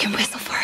can whistle for